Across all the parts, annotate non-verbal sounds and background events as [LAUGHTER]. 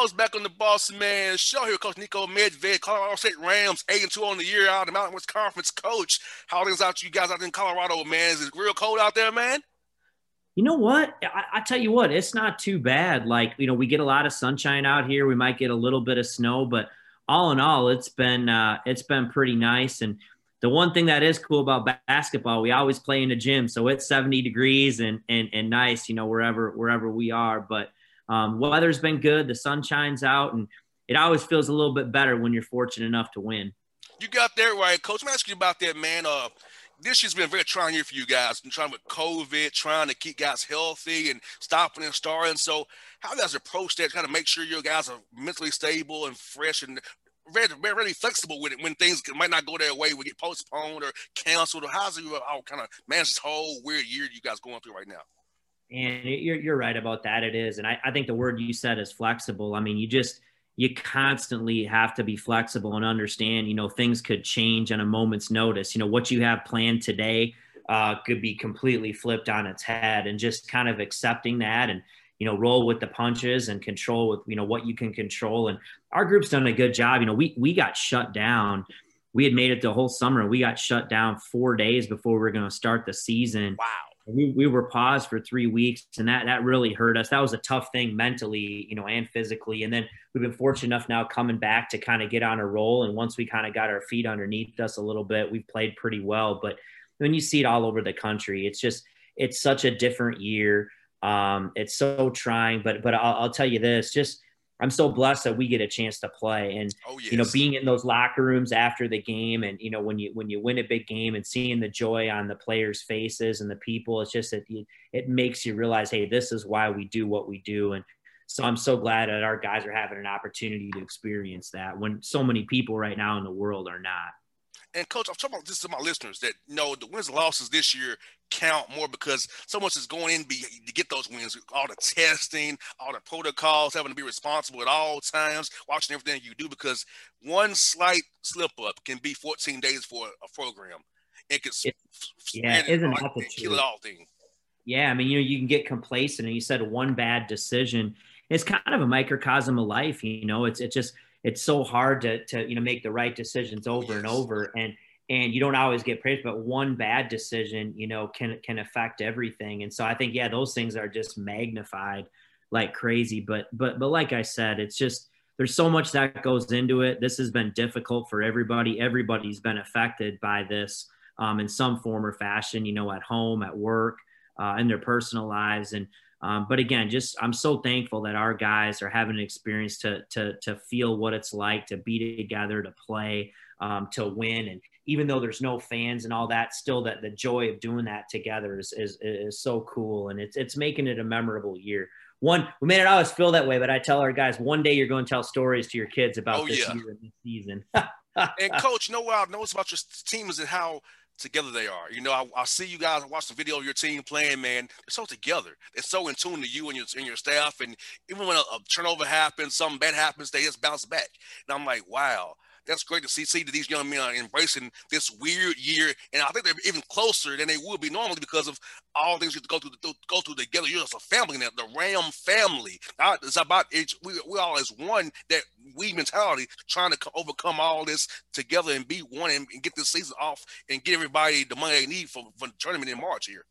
Back on the Boss Man show here, Coach Niko Medved, Colorado State Rams, 8 and 2 on the year out of the Mountain West Conference. Coach, how things out you guys out in Colorado, man? Is it real cold out there, man? You know what? I, I, tell you what, it's not too bad. Like, you know, we get a lot of sunshine out here. We might get a little bit of snow, but all in all, it's been uh, it's been pretty nice. And the one thing that is cool about basketball, we always play in the gym, so it's 70 degrees and and and nice, you know, wherever wherever we are. But um, weather's been good. The sun shines out, and it always feels a little bit better when you're fortunate enough to win. You got that right, Coach. I'm asking you about that, man. Uh, this year's been a very trying year for you guys. And trying with COVID, trying to keep guys healthy and stopping and starting. So, how you guys approach that? Kind of make sure your guys are mentally stable and fresh and very, very flexible with it when things might not go their way, we get postponed or canceled. Or how's you all kind of manage this whole weird year you guys going through right now? And you're, you're right about that. It is. And I, I think the word you said is flexible. I mean, you just, you constantly have to be flexible and understand, you know, things could change on a moment's notice. You know, what you have planned today uh, could be completely flipped on its head and just kind of accepting that and, you know, roll with the punches and control with, you know, what you can control. And our group's done a good job. You know, we, we got shut down. We had made it the whole summer. We got shut down four days before we were going to start the season. Wow we, we were paused for three weeks and that that really hurt us. That was a tough thing mentally you know and physically. And then we've been fortunate enough now coming back to kind of get on a roll. And once we kind of got our feet underneath us a little bit we've played pretty well. But when you see it all over the country it's just it's such a different year. Um, it's so trying. But but I'll, I'll tell you this just I'm so blessed that we get a chance to play and oh, yes. you know being in those locker rooms after the game and you know when you when you win a big game and seeing the joy on the players faces and the people it's just that it, it makes you realize hey this is why we do what we do and so I'm so glad that our guys are having an opportunity to experience that when so many people right now in the world are not. And coach, I'm talking about this to my listeners that you know the wins and losses this year count more because so much is going in be, to get those wins. All the testing, all the protocols, having to be responsible at all times, watching everything you do because one slight slip up can be 14 days for a program. It could it, yeah, isn't that the kill it all thing. Yeah, I mean, you know, you can get complacent, and you said one bad decision. It's kind of a microcosm of life, you know. It's it's just it's so hard to to you know make the right decisions over and over and and you don't always get praised but one bad decision you know can can affect everything. And so i think yeah those things are just magnified like crazy but but but like i said it's just there's so much that goes into it. This has been difficult for everybody. Everybody's been affected by this um, in some form or fashion you know at home at work uh, in their personal lives. And um, but again, just I'm so thankful that our guys are having an experience to to to feel what it's like to be together, to play, um, to win, and even though there's no fans and all that, still that the joy of doing that together is is, is so cool, and it's it's making it a memorable year. One, we may not always feel that way, but I tell our guys one day you're going to tell stories to your kids about oh, this yeah. year and this season. [LAUGHS] and coach, know what I noticed about your team is how together they are. You know, I, I see you guys watch the video of your team playing, man. They're so together. They're so in tune to you and your and your staff. And even when a, a turnover happens, something bad happens, they just bounce back. And I'm like, wow, that's great to see. See that these young men are embracing this weird year, and I think they're even closer than they would be normally because of all things you have to go through, go through together. You're just a family now, the Ram family. It's about it's, we we all as one. That we mentality, trying to overcome all this together and be one and, and get this season off and get everybody the money they need for, for the tournament in March here.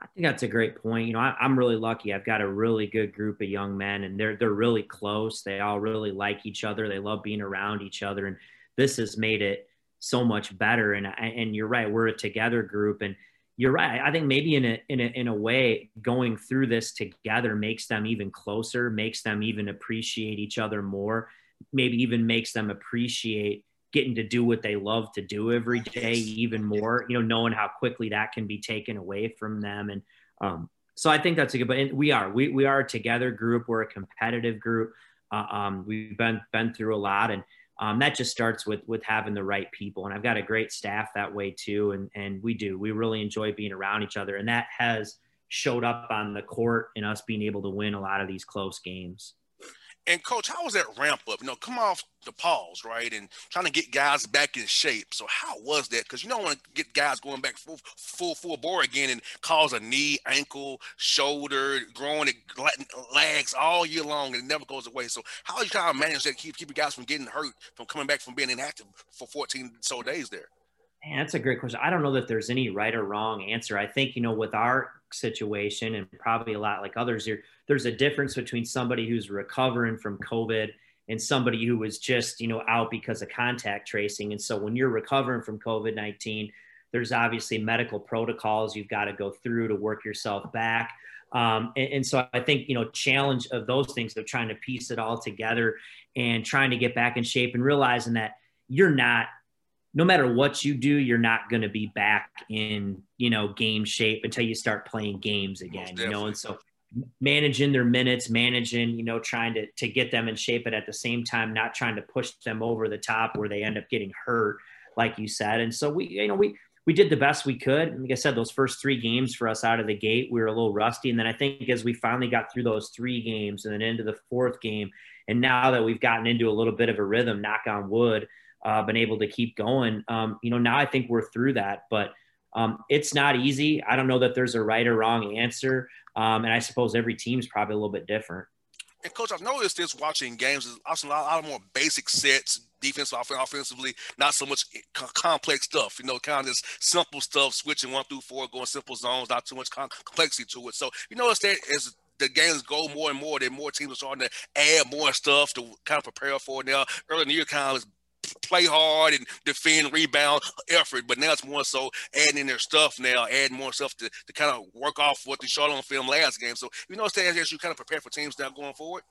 I think that's a great point. You know, I, am really lucky. I've got a really good group of young men, and they're they're really close. They all really like each other. They love being around each other, and this has made it so much better. And and you're right, we're a together group, and you're right. I think maybe in a in a in a way, going through this together makes them even closer, makes them even appreciate each other more, maybe even makes them appreciate getting to do what they love to do every day even more you know knowing how quickly that can be taken away from them. And um, so i think that's a good but we are we, we are a together group. We're a competitive group. Uh, um, we've been been through a lot. And um, that just starts with with having the right people. And i've got a great staff that way too. And and we do we really enjoy being around each other. And that has showed up on the court and us being able to win a lot of these close games and coach, how was that ramp up? You know, come off the pause, right, and trying to get guys back in shape. So how was that? Because you don't want to get guys going back full full full bore again and cause a knee, ankle, shoulder, growing lags all year long, and it never goes away. So how you trying to manage that, keep keeping guys from getting hurt, from coming back from being inactive for 14 so days there? Man, that's a great question. I don't know that there's any right or wrong answer. I think, you know, with our situation and probably a lot like others here, there's a difference between somebody who's recovering from COVID and somebody who was just, you know, out because of contact tracing. And so when you're recovering from COVID 19, there's obviously medical protocols you've got to go through to work yourself back. Um, and, and, so I think, you know, challenge of those things of trying to piece it all together and trying to get back in shape and realizing that you're not no matter what you do, you're not going to be back in, you know, game shape until you start playing games again, you know? And so managing their minutes, managing, you know, trying to, to get them in shape, but at the same time, not trying to push them over the top where they end up getting hurt, like you said. And so we, you know, we, we did the best we could. Like I said, those first three games for us out of the gate, we were a little rusty. And then I think as we finally got through those three games and then into the fourth game, and now that we've gotten into a little bit of a rhythm, knock on wood, uh, been able to keep going. Um, you know, now I think we're through that, but um, it's not easy. I don't know that there's a right or wrong answer. Um, and I suppose every team's probably a little bit different. And coach, I've noticed this watching games is also a lot, a lot more basic sets, defense, offensively, not so much complex stuff. You know, kind of just simple stuff, switching one through four, going simple zones, not too much complexity to it. So you notice that as the games go more and more, then more teams are starting to add more stuff to kind of prepare for. Now, early in the year, kind of play hard and defend, rebound effort. But now it's more so adding in their stuff now, adding more stuff to, to kind of work off what they showed on film last game. So you know, as you kind of prepare for teams now going forward.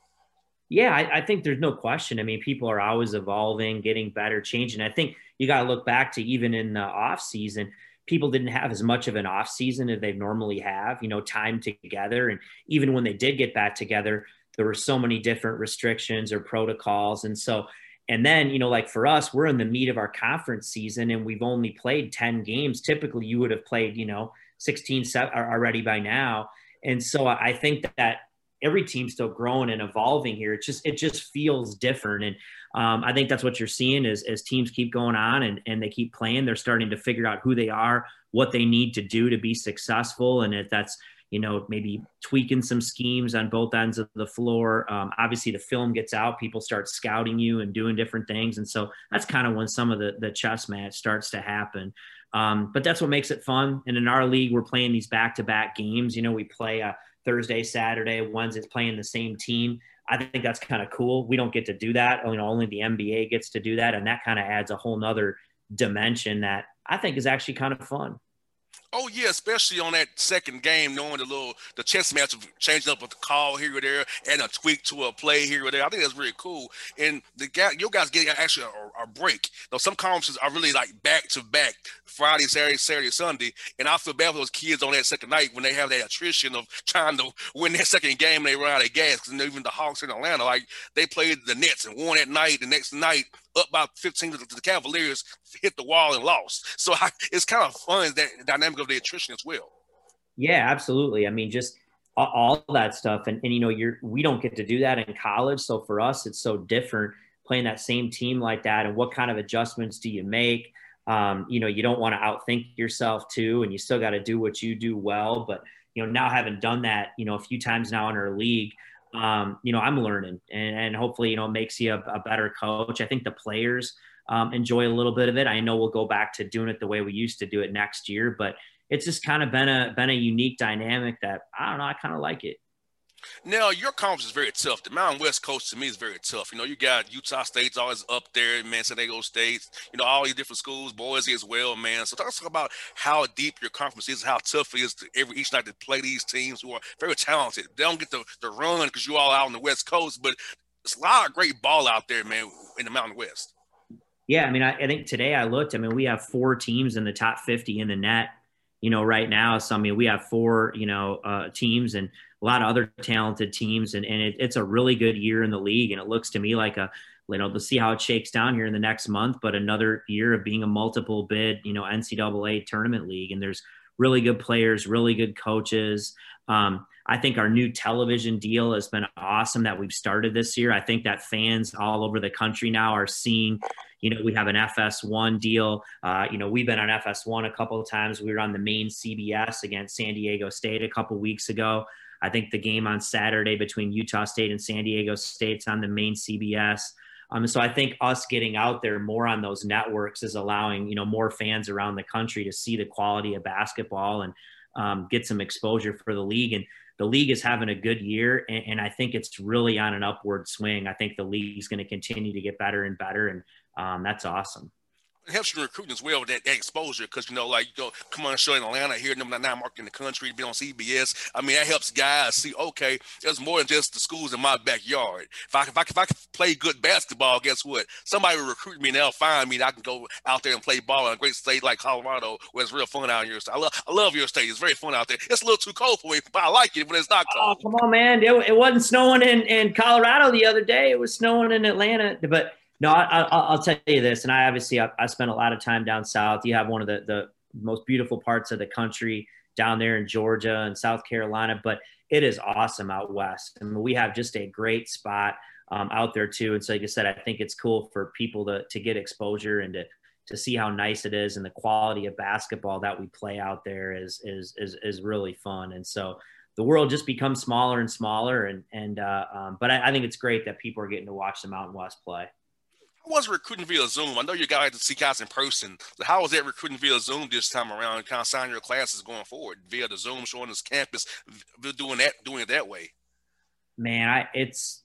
Yeah, I, I, think there's no question. I mean, people are always evolving, getting better, changing. I think you got to look back to even in the off season, people didn't have as much of an off season as they normally have. You know, time together, and even when they did get back together, there were so many different restrictions or protocols, and so and then, you know, like for us, we're in the meat of our conference season and we've only played 10 games. Typically, you would have played, you know, 16 already by now. And so I think that every team's still growing and evolving here. It just, it just feels different. And um, I think that's what you're seeing is as teams keep going on and, and they keep playing, they're starting to figure out who they are, what they need to do to be successful. And if that's, you know, maybe tweaking some schemes on both ends of the floor. Um, obviously, the film gets out, people start scouting you and doing different things, and so that's kind of when some of the the chess match starts to happen. Um, but that's what makes it fun. And in our league, we're playing these back to back games. You know, we play a Thursday, Saturday, Wednesday's playing the same team. I think that's kind of cool. We don't get to do that. You know, only the NBA gets to do that, and that kind of adds a whole nother dimension that I think is actually kind of fun. Oh yeah, especially on that second game, knowing the little the chess match of changing up a call here or there and a tweak to a play here or there. I think that's really cool. And the guy, your guys getting actually a, a break. Now some conferences are really like back to back, Friday, Saturday, Saturday, Sunday. And I feel bad for those kids on that second night when they have that attrition of trying to win that [LAUGHS] second game and they run out of gas. Because even the Hawks in Atlanta, like they played the Nets and won that night. The next night up by 15 to the Cavaliers, hit the wall and lost. So I, it's kind of fun that dynamic of the attrition as well. Yeah, absolutely. I mean, just all that stuff, and and you know, you're we don't get to do that in college. So for us, it's so different playing that same team like that, and what kind of adjustments do you make? Um, you know, you don't want to outthink yourself too, and you still got to do what you do well. But you know, now having done that, you know, a few times now in our league, um, you know, I'm learning, and, and hopefully, you know, it makes you a, a better coach. I think the players um, enjoy a little bit of it. I know we'll go back to doing it the way we used to do it next year, but it's just kind of been a been a unique dynamic that I don't know. I kind of like it. Now, your conference is very tough. The Mountain West Coast to me is very tough. You know, you got Utah State's always up there, man, San Diego State, you know, all these different schools, Boise as well, man. So talk about how deep your conference is, how tough it is to every each night to play these teams who are very talented. They don't get the, the run because you all out on the West Coast, but it's a lot of great ball out there, man, in the Mountain West. Yeah, I mean, I, I think today I looked. I mean, we have four teams in the top 50 in the net you know, right now. So, I mean, we have four, you know, uh, teams and a lot of other talented teams, and, and it, it's a really good year in the league. And it looks to me like a, you know, to see how it shakes down here in the next month, but another year of being a multiple bid, you know, NCAA tournament league. And there's really good players, really good coaches. Um, I think our new television deal has been awesome that we've started this year. I think that fans all over the country now are seeing, you know, we have an FS1 deal. Uh, you know, we've been on FS1 a couple of times. We were on the main CBS against San Diego State a couple weeks ago. I think the game on Saturday between Utah State and San Diego State's on the main CBS. Um, so I think us getting out there more on those networks is allowing you know more fans around the country to see the quality of basketball and um, get some exposure for the league. And the league is having a good year, and, and I think it's really on an upward swing. I think the league is going to continue to get better and better, and um, that's awesome. It helps you recruiting as well that, that exposure because you know like you go come on show in Atlanta here number nine market in the country to be on CBS I mean that helps guys see okay there's more than just the schools in my backyard. If I if I if I can play good basketball guess what? Somebody will recruit me and they'll find me and I can go out there and play ball in a great state like Colorado where it's real fun out here. So I love I love your state. It's very fun out there. It's a little too cold for me but I like it but it's not cold. oh come on man. It, it wasn't snowing in in Colorado the other day. It was snowing in Atlanta but no, I, will tell you this, and I obviously I, I, spent a lot of time down south. You have one of the the most beautiful parts of the country down there in Georgia and South Carolina, but it is awesome out west. I mean, we have just a great spot um, out there too. And so, like I said, I think it's cool for people to to get exposure and to to see how nice it is and the quality of basketball that we play out there is is is, is really fun. And so the world just becomes smaller and smaller. And and uh, um, but I, I think it's great that people are getting to watch the Mountain West play was recruiting via Zoom? I know you guys had to see guys in person. So how was that recruiting via Zoom this time around? Kind of sign your classes going forward via the Zoom, showing this campus, doing that, doing it that way. Man, I, it's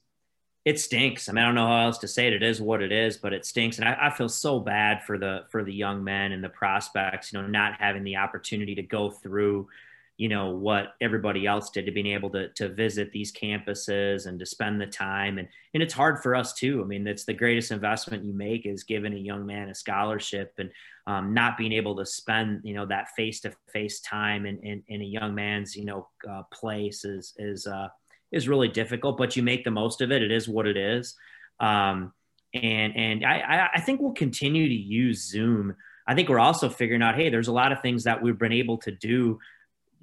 it stinks. I mean, I don't know how else to say it. It is what it is, but it stinks, and I, I feel so bad for the for the young men and the prospects. You know, not having the opportunity to go through you know what everybody else did to being able to to visit these campuses and to spend the time. And and it's hard for us too. I mean it's the greatest investment you make is giving a young man a scholarship and um, not being able to spend you know that face-to-face time in, in, in a young man's you know uh, place is is uh, is really difficult but you make the most of it. It is what it is. Um, and and I, I think we'll continue to use zoom. I think we're also figuring out, hey, there's a lot of things that we've been able to do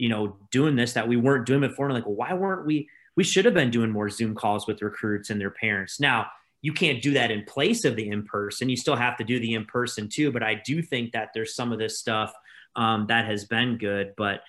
you know, doing this that we weren't doing before. And like, well, why weren't we? We should have been doing more Zoom calls with recruits and their parents. Now, you can't do that in place of the in person. You still have to do the in person too. But I do think that there's some of this stuff um, that has been good. But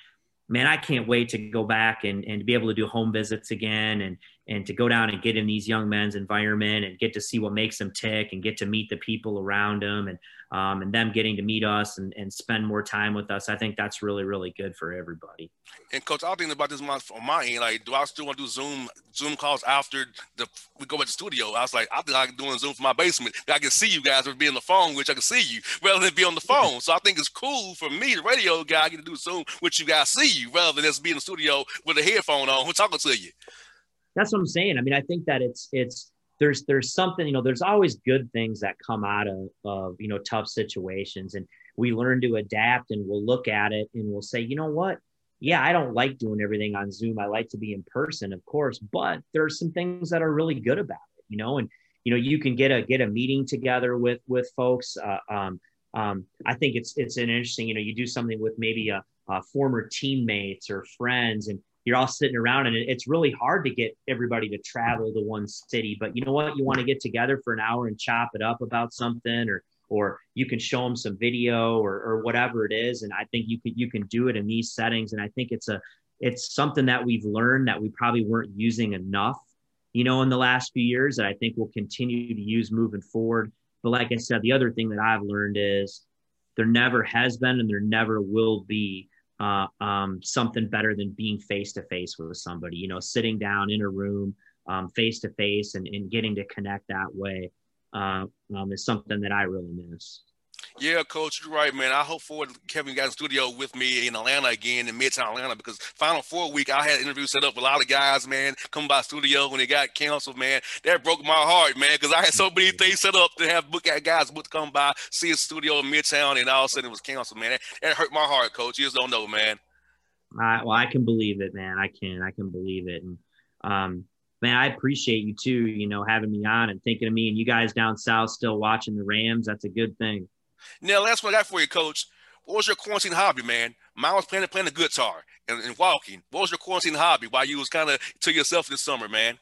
man, I can't wait to go back and, and be able to do home visits again and and to go down and get in these young men's environment and get to see what makes them tick and get to meet the people around them and um, and them getting to meet us and, and spend more time with us. I think that's really, really good for everybody. And coach, I was thinking about this month on my end. Like, do I still want to do Zoom Zoom calls after the we go to the studio? I was like, I think I can do a Zoom from my basement. I can see you guys or be on the phone, which I can see you rather than be on the phone. so I think it's cool for me, the radio guy, I get to do Zoom, which you guys see you rather than just be in the studio with a headphone on, we're talking to you. That's what I'm saying. I mean, I think that it's it's there's there's something you know there's always good things that come out of of you know tough situations and we learn to adapt and we'll look at it and we'll say you know what? Yeah i don't like doing everything on zoom. I like to be in person of course but there's some things that are really good about it you know? And you know you can get a get a meeting together with with folks uh, um, um, i think it's it's an interesting you know you do something with maybe a, a former teammates or friends and you're all sitting around and it's really hard to get everybody to travel to one city but you know what? You want to get together for an hour and chop it up about something or or you can show them some video or, or whatever it is and i think you can you can do it in these settings and i think it's a it's something that we've learned that we probably weren't using enough you know in the last few years that i think we'll continue to use moving forward. But like i said the other thing that i've learned is there never has been and there never will be uh, um, something better than being face to face with somebody, you know, sitting down in a room face to face and, getting to connect that way uh, um, is something that I really miss. Yeah, coach, you're right, man. I hope for Kevin got in studio with me in Atlanta again in Midtown Atlanta because Final Four week I had interviews set up with a lot of guys, man, come by studio when they got canceled, man. That broke my heart, man, because I had so many things set up to have book at guys would come by, see a studio in Midtown, and all of a sudden it was canceled, man. That, hurt my heart, coach. You just don't know, man. I, well, I can believe it, man. I can. I can believe it. And um, man, I appreciate you too. You know, having me on and thinking of me and you guys down south still watching the Rams. That's a good thing. Now, last one I got for you, Coach. What was your quarantine hobby, man? Mine was playing playing the guitar and, and walking. What was your quarantine hobby while you was kind of to yourself this summer, man?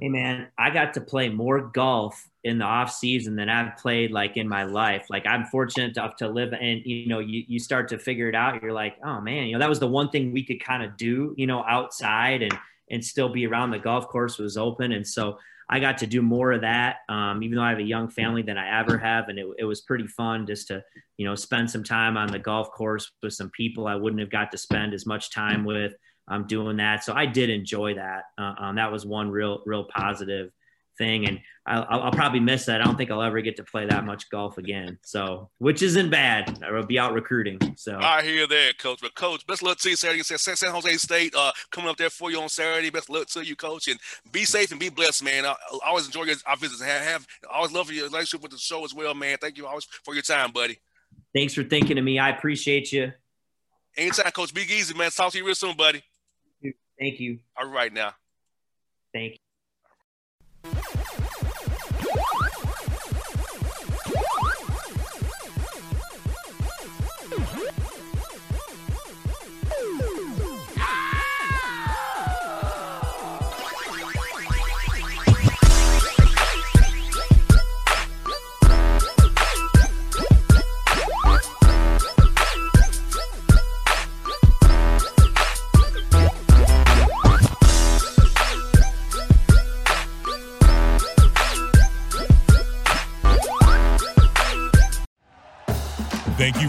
Hey, man, I got to play more golf in the off season than I've played like in my life. Like I'm fortunate enough to live and you know, you, you start to figure it out. You're like, oh man, you know, that was the one thing we could kind of do, you know, outside and and still be around the golf course was open. And so I got to do more of that, um, even though I have a young family than I ever have, and it, it, was pretty fun just to, you know, spend some time on the golf course with some people I wouldn't have got to spend as much time with. Um, doing that, so I did enjoy that. Uh, um, that was one real, real positive thing. And I'll, I'll, probably miss that. I don't think I'll ever get to play that much golf again. So, which isn't bad. I'll be out recruiting. So I hear that, coach. But coach, best luck to you Saturday. San, San Jose State uh, coming up there for you on Saturday. Best luck to you, coach, and be safe and be blessed, man. I, I always enjoy your our visits. Have, have I always love your relationship with the show as well, man. Thank you always for your time, buddy. Thanks for thinking of me. I appreciate you. Anytime, coach. Be easy, man. Talk to you real soon, buddy. Thank you. All right now. Thank you. You